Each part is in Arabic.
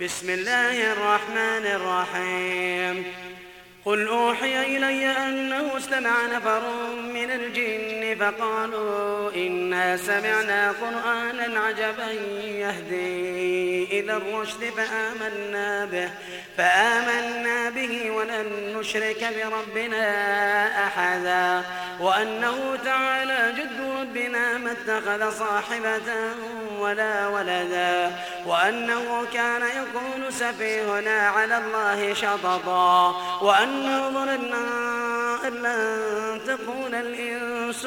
بسم الله الرحمن الرحيم. قل أوحي إلي أنه استمع نفر من الجن فقالوا إنا سمعنا قرآنا عجبا يهدي إلى الرشد فآمنا به فآمنا به ولن نشرك بربنا أحدا. وأنه تعالى جد ربنا ما اتخذ صاحبة ولا ولدا. وأنه كان يقول سفيهنا على الله شططا. وأنه ظننا أن لن تكون الإنس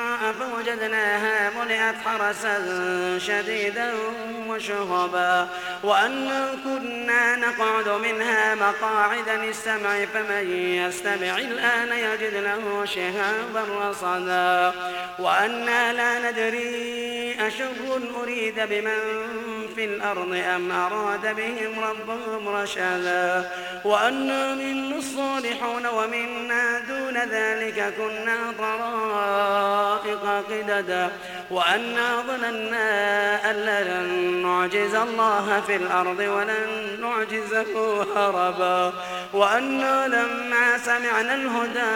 فوجدناها ملئت حرسا شديدا وشهبا وأنا كنا نقعد منها مقاعد للسمع فمن يستمع الآن يجد له شهابا رصدا. وأنا لا ندري أشر أريد بمن في الأرض أم أراد بهم ربهم رشدا. وأنا منا الصالحون ومنا دون ذلك كنا طرائق قددا. وأنا ظننا أن لن نعجز الله في الأرض ولن نعجزه هربا وأنا لما سمعنا الهدى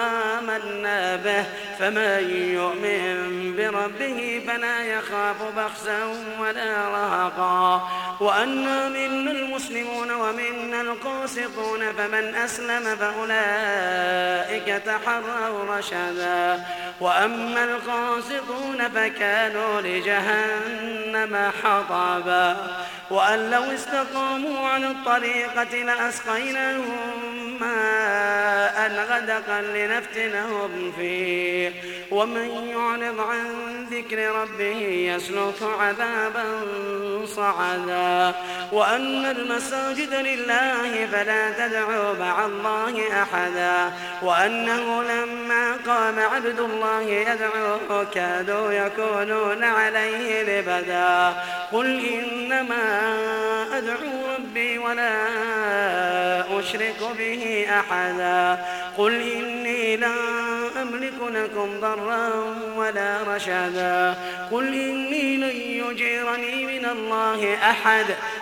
آمنا به فمن يؤمن بربه فلا يخاف بخسا ولا رهقا وأنا منا المسلمون ومنا القاسطون فمن أسلم فأولئك تحروا رشدا وأما القاسطون فكانوا لجهنم حطبا. وأن لو استقاموا على الطريقة لأسقيناهم ماء غدقا لنفتنهم فيه. ومن يعرض عن ذكر ربه يسلك عذابا صعدا. وأن المساجد لله فلا تدعوا مع الله أحدا. وأنه لما قام عبد الله يدعوه كادوا يكونون عليه لبدا. قل إنما أدعو ربي ولا أشرك به أحدا. قل إني لا أملك لكم ضرا ولا رشدا. قل إني لن يجيرني من الله أحد.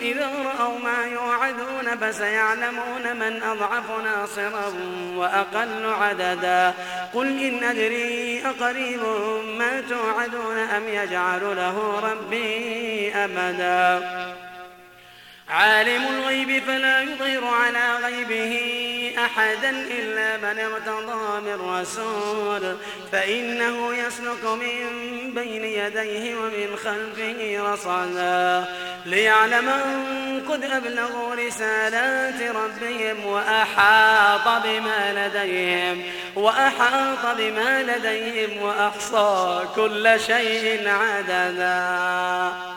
إذا رأوا ما يوعدون فسيعلمون من أضعف ناصرا وأقل عددا. قل إن أدري أقريب ما توعدون أم يجعل له ربي أمدا عالم الغيب فلا يظهر على غيبه أحدا إلا من ارتضى من رسول. فإنه يسلك من بين يديه ومن خلفه رصدا. ليعلم أن قد أبلغوا رسالات ربهم وأحاط بما لديهم وأحاط بما لديهم وأحصى كل شيء عددا.